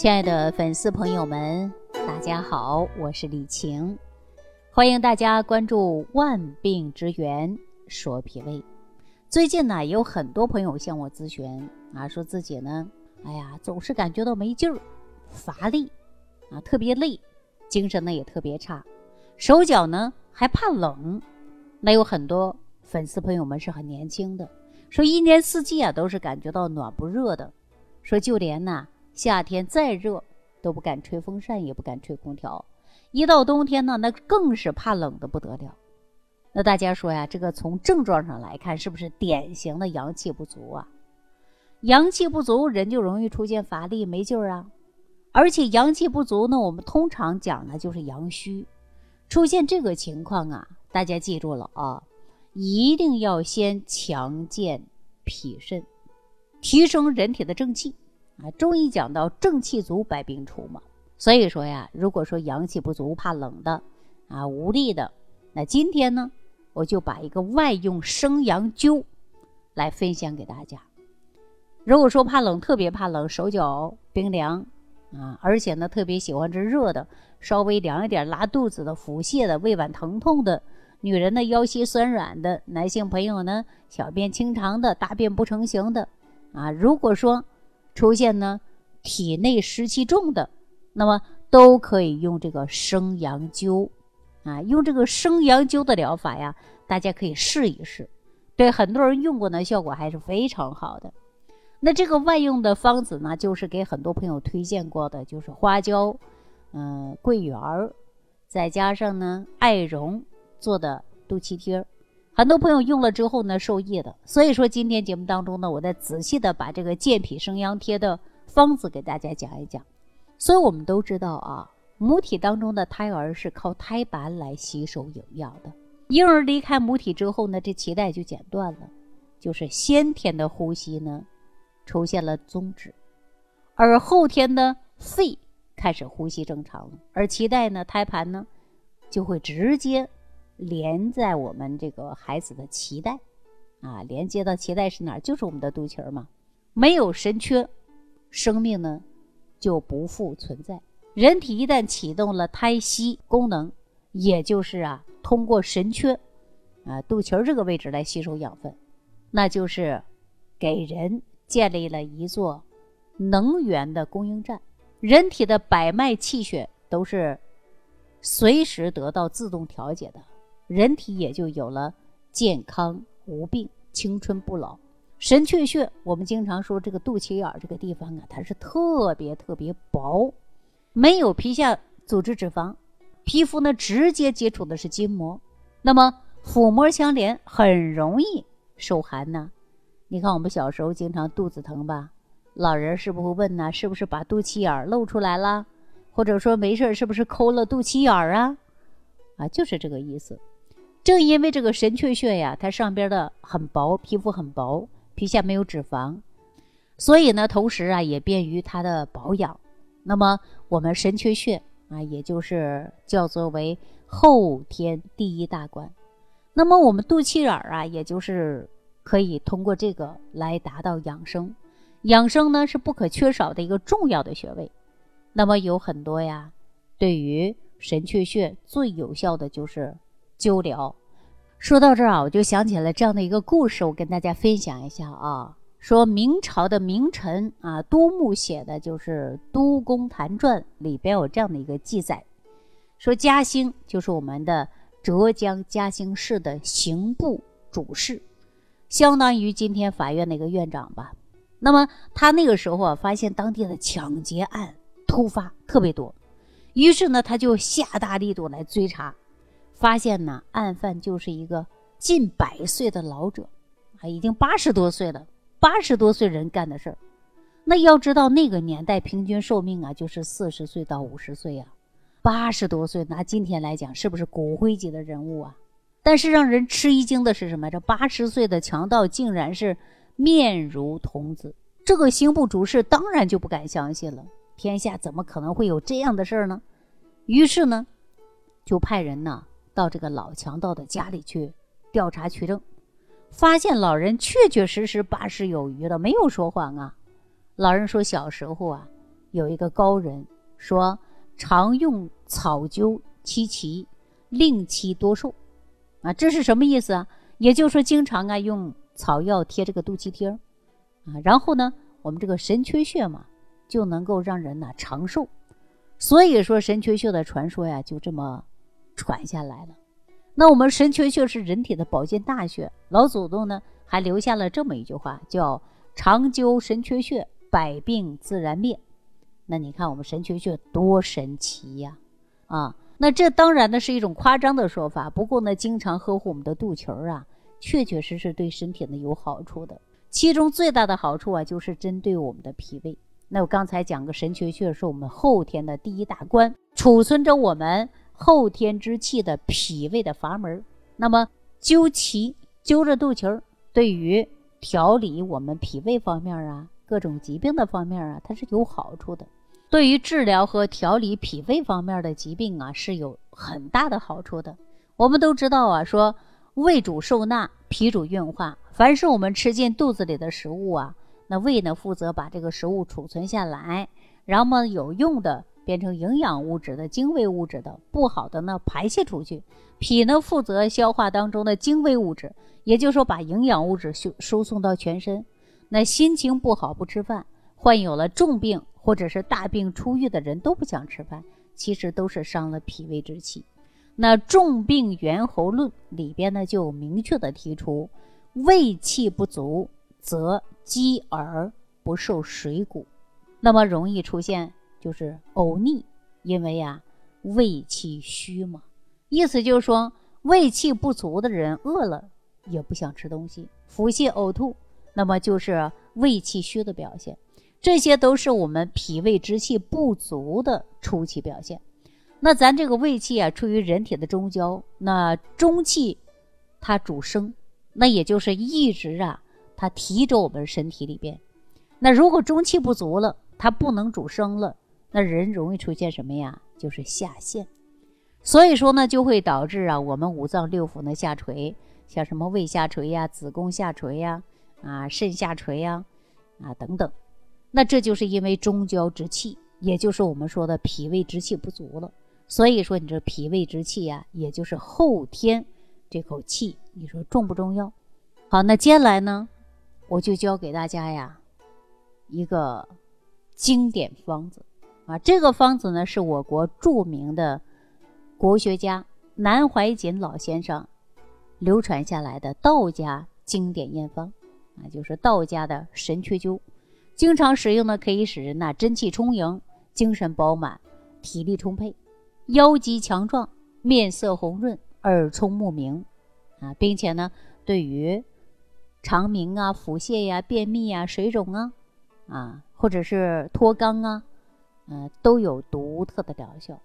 亲爱的粉丝朋友们，大家好，我是李晴，欢迎大家关注“万病之源说脾胃”。最近呢，有很多朋友向我咨询啊，说自己呢，哎呀，总是感觉到没劲儿、乏力啊，特别累，精神呢也特别差，手脚呢还怕冷。那有很多粉丝朋友们是很年轻的，说一年四季啊都是感觉到暖不热的，说就连呐。夏天再热都不敢吹风扇，也不敢吹空调。一到冬天呢，那更是怕冷的不得了。那大家说呀，这个从症状上来看，是不是典型的阳气不足啊？阳气不足，人就容易出现乏力、没劲儿啊。而且阳气不足呢，我们通常讲的就是阳虚。出现这个情况啊，大家记住了啊，一定要先强健脾肾，提升人体的正气。啊，中医讲到正气足，百病除嘛。所以说呀，如果说阳气不足、怕冷的，啊无力的，那今天呢，我就把一个外用生阳灸来分享给大家。如果说怕冷，特别怕冷，手脚冰凉啊，而且呢特别喜欢吃热的，稍微凉一点拉肚子的、腹泻的、胃脘疼痛的，女人的腰膝酸软的，男性朋友呢小便清长的、大便不成形的，啊，如果说。出现呢，体内湿气重的，那么都可以用这个生阳灸，啊，用这个生阳灸的疗法呀，大家可以试一试。对很多人用过呢，效果还是非常好的。那这个外用的方子呢，就是给很多朋友推荐过的，就是花椒，嗯，桂圆儿，再加上呢艾绒做的肚脐贴儿。很多朋友用了之后呢，受益的。所以说，今天节目当中呢，我再仔细的把这个健脾生阳贴的方子给大家讲一讲。所以我们都知道啊，母体当中的胎儿是靠胎盘来吸收营养的。婴儿离开母体之后呢，这脐带就剪断了，就是先天的呼吸呢出现了终止，而后天的肺开始呼吸正常了，而脐带呢，胎盘呢就会直接。连在我们这个孩子的脐带，啊，连接到脐带是哪儿？就是我们的肚脐儿嘛。没有神阙，生命呢就不复存在。人体一旦启动了胎息功能，也就是啊，通过神阙，啊，肚脐儿这个位置来吸收养分，那就是给人建立了一座能源的供应站。人体的百脉气血都是随时得到自动调节的。人体也就有了健康无病、青春不老。神阙穴，我们经常说这个肚脐眼这个地方啊，它是特别特别薄，没有皮下组织脂肪，皮肤呢直接接触的是筋膜，那么腹膜相连，很容易受寒呢。你看我们小时候经常肚子疼吧，老人是不是会问呢？是不是把肚脐眼露出来了？或者说没事是不是抠了肚脐眼啊？啊，就是这个意思。正因为这个神阙穴呀，它上边的很薄，皮肤很薄，皮下没有脂肪，所以呢，同时啊也便于它的保养。那么我们神阙穴啊，也就是叫做为后天第一大关。那么我们肚脐眼啊，也就是可以通过这个来达到养生。养生呢是不可缺少的一个重要的穴位。那么有很多呀，对于神阙穴最有效的就是。灸疗，说到这儿啊，我就想起了这样的一个故事，我跟大家分享一下啊。说明朝的名臣啊，都牧写的就是《都公谈传》里边有这样的一个记载，说嘉兴就是我们的浙江嘉兴市的刑部主事，相当于今天法院的一个院长吧。那么他那个时候啊，发现当地的抢劫案突发特别多，于是呢，他就下大力度来追查。发现呢，案犯就是一个近百岁的老者，啊，已经八十多岁了。八十多岁人干的事儿，那要知道那个年代平均寿命啊，就是四十岁到五十岁呀。八十多岁，拿今天来讲，是不是骨灰级的人物啊？但是让人吃一惊的是什么？这八十岁的强盗竟然是面如童子。这个刑部主事当然就不敢相信了，天下怎么可能会有这样的事儿呢？于是呢，就派人呢。到这个老强盗的家里去调查取证，发现老人确确实实八十有余了，没有说谎啊。老人说小时候啊，有一个高人说，常用草灸七奇，令其多寿。啊，这是什么意思啊？也就是说，经常啊用草药贴这个肚脐贴儿，啊，然后呢，我们这个神阙穴嘛，就能够让人呐长寿。所以说，神阙穴的传说呀，就这么传下来了。那我们神阙穴是人体的保健大穴，老祖宗呢还留下了这么一句话，叫“常灸神阙穴，百病自然灭”。那你看我们神阙穴多神奇呀！啊。那这当然呢是一种夸张的说法，不过呢，经常呵护我们的肚脐儿啊，确确实实对身体呢有好处的。其中最大的好处啊，就是针对我们的脾胃。那我刚才讲个神阙穴是我们后天的第一大关，储存着我们后天之气的脾胃的阀门。那么灸脐灸着肚脐儿，对于调理我们脾胃方面啊，各种疾病的方面啊，它是有好处的。对于治疗和调理脾胃方面的疾病啊，是有很大的好处的。我们都知道啊，说胃主受纳，脾主运化。凡是我们吃进肚子里的食物啊，那胃呢负责把这个食物储存下来，然后有用的变成营养物质的精微物质的，不好的呢排泄出去。脾呢负责消化当中的精微物质，也就是说把营养物质输输送到全身。那心情不好不吃饭，患有了重病。或者是大病初愈的人都不想吃饭，其实都是伤了脾胃之气。那《重病源候论》里边呢，就明确的提出，胃气不足则饥而不受水谷，那么容易出现就是呕逆，因为呀胃气虚嘛。意思就是说，胃气不足的人饿了也不想吃东西，腹泻呕吐，那么就是胃气虚的表现。这些都是我们脾胃之气不足的初期表现。那咱这个胃气啊，处于人体的中焦，那中气它主升，那也就是一直啊，它提着我们身体里边。那如果中气不足了，它不能主升了，那人容易出现什么呀？就是下陷。所以说呢，就会导致啊，我们五脏六腑呢下垂，像什么胃下垂呀、子宫下垂呀、啊肾下垂呀、啊等等。那这就是因为中焦之气，也就是我们说的脾胃之气不足了。所以说，你这脾胃之气呀，也就是后天这口气，你说重不重要？好，那接下来呢，我就教给大家呀一个经典方子啊。这个方子呢，是我国著名的国学家南怀瑾老先生流传下来的道家经典验方啊，就是道家的神阙灸。经常使用呢，可以使人呐真气充盈、精神饱满、体力充沛、腰肌强壮、面色红润、耳聪目明啊，并且呢，对于肠鸣啊、腹泻呀、便秘啊、水肿啊啊，或者是脱肛啊，嗯，都有独特的疗效。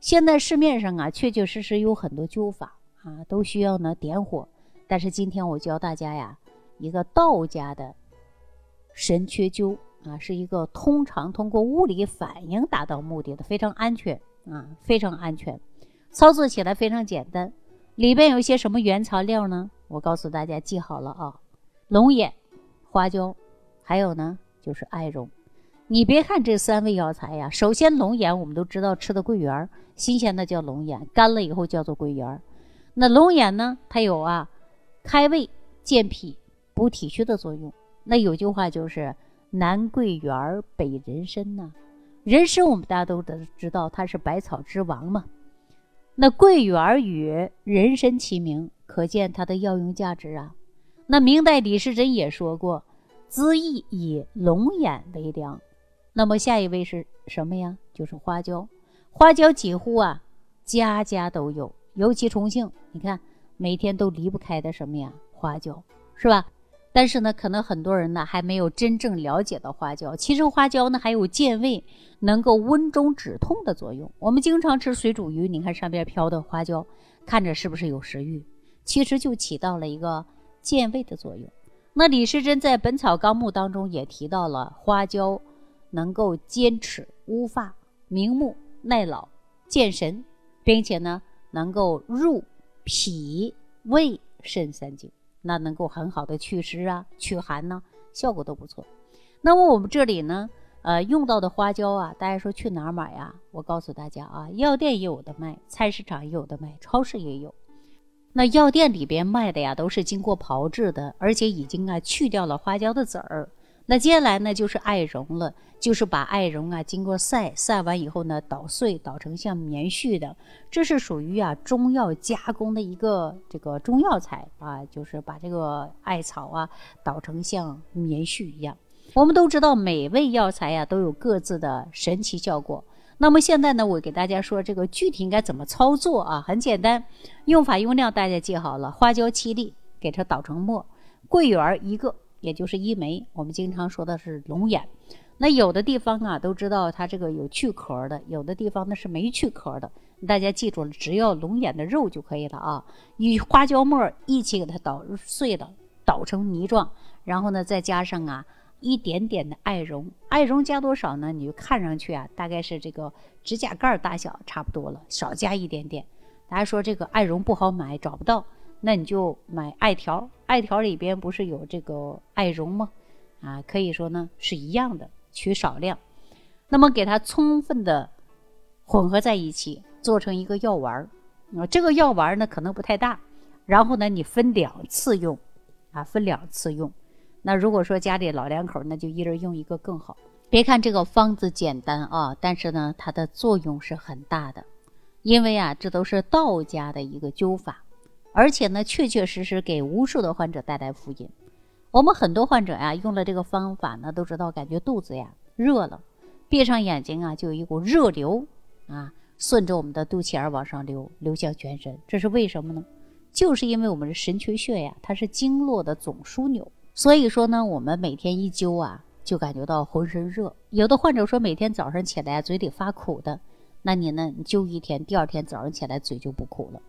现在市面上啊，确确实实有很多灸法啊，都需要呢点火。但是今天我教大家呀，一个道家的。神阙灸啊，是一个通常通过物理反应达到目的的，非常安全啊，非常安全，操作起来非常简单。里边有一些什么原材料呢？我告诉大家记好了啊，龙眼、花椒，还有呢就是艾绒。你别看这三味药材呀，首先龙眼我们都知道吃的桂圆，新鲜的叫龙眼，干了以后叫做桂圆。那龙眼呢，它有啊开胃、健脾、补体虚的作用。那有句话就是“南桂圆，北人参”呐。人参我们大家都得知道，它是百草之王嘛。那桂圆与人参齐名，可见它的药用价值啊。那明代李时珍也说过：“滋益以龙眼为良。”那么下一位是什么呀？就是花椒。花椒几乎啊家家都有，尤其重庆，你看每天都离不开的什么呀？花椒，是吧？但是呢，可能很多人呢还没有真正了解到花椒。其实花椒呢还有健胃、能够温中止痛的作用。我们经常吃水煮鱼，你看上边飘的花椒，看着是不是有食欲？其实就起到了一个健胃的作用。那李时珍在《本草纲目》当中也提到了花椒能够坚持、乌发、明目、耐老、健神，并且呢能够入脾、胃、肾三经。那能够很好的祛湿啊、驱寒呢，效果都不错。那么我们这里呢，呃，用到的花椒啊，大家说去哪儿买呀？我告诉大家啊，药店也有的卖，菜市场也有的卖，超市也有。那药店里边卖的呀，都是经过炮制的，而且已经啊去掉了花椒的籽儿。那接下来呢，就是艾绒了，就是把艾绒啊经过晒，晒完以后呢捣碎，捣成像棉絮的，这是属于啊中药加工的一个这个中药材啊，就是把这个艾草啊捣成像棉絮一样。我们都知道，每味药材呀都有各自的神奇效果。那么现在呢，我给大家说这个具体应该怎么操作啊？很简单，用法用量大家记好了：花椒七粒，给它捣成末；桂圆一个。也就是一枚，我们经常说的是龙眼。那有的地方啊，都知道它这个有去壳的，有的地方呢是没去壳的。大家记住了，只要龙眼的肉就可以了啊。与花椒末一起给它捣碎了，捣成泥状，然后呢再加上啊一点点的艾绒。艾绒加多少呢？你就看上去啊，大概是这个指甲盖大小差不多了，少加一点点。大家说这个艾绒不好买，找不到。那你就买艾条，艾条里边不是有这个艾绒吗？啊，可以说呢是一样的，取少量，那么给它充分的混合在一起，做成一个药丸儿。啊，这个药丸儿呢可能不太大，然后呢你分两次用，啊，分两次用。那如果说家里老两口，那就一人用一个更好。别看这个方子简单啊，但是呢它的作用是很大的，因为啊这都是道家的一个灸法。而且呢，确确实实给无数的患者带来福音。我们很多患者呀，用了这个方法呢，都知道感觉肚子呀热了，闭上眼睛啊，就有一股热流啊，顺着我们的肚脐眼往上流，流向全身。这是为什么呢？就是因为我们的神阙穴呀，它是经络的总枢纽。所以说呢，我们每天一灸啊，就感觉到浑身热。有的患者说，每天早上起来嘴里发苦的，那你呢，你灸一天，第二天早上起来嘴就不苦了。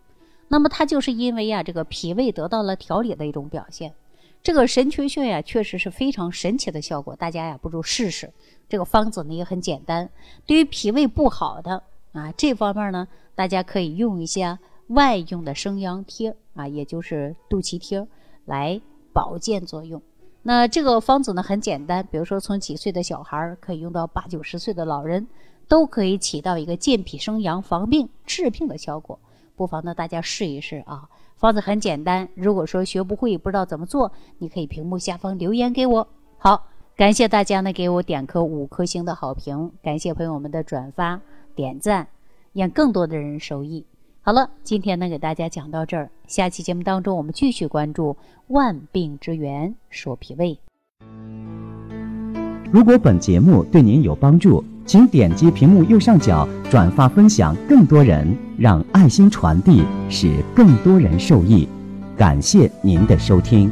那么它就是因为呀，这个脾胃得到了调理的一种表现。这个神阙穴呀，确实是非常神奇的效果。大家呀，不如试试。这个方子呢也很简单。对于脾胃不好的啊，这方面呢，大家可以用一些外用的生阳贴啊，也就是肚脐贴来保健作用。那这个方子呢很简单，比如说从几岁的小孩可以用到八九十岁的老人，都可以起到一个健脾生阳、防病治病的效果。不妨呢，大家试一试啊！方子很简单，如果说学不会，不知道怎么做，你可以屏幕下方留言给我。好，感谢大家呢给我点颗五颗星的好评，感谢朋友们的转发点赞，让更多的人受益。好了，今天呢给大家讲到这儿，下期节目当中我们继续关注万病之源说脾胃。如果本节目对您有帮助。请点击屏幕右上角转发分享，更多人让爱心传递，使更多人受益。感谢您的收听。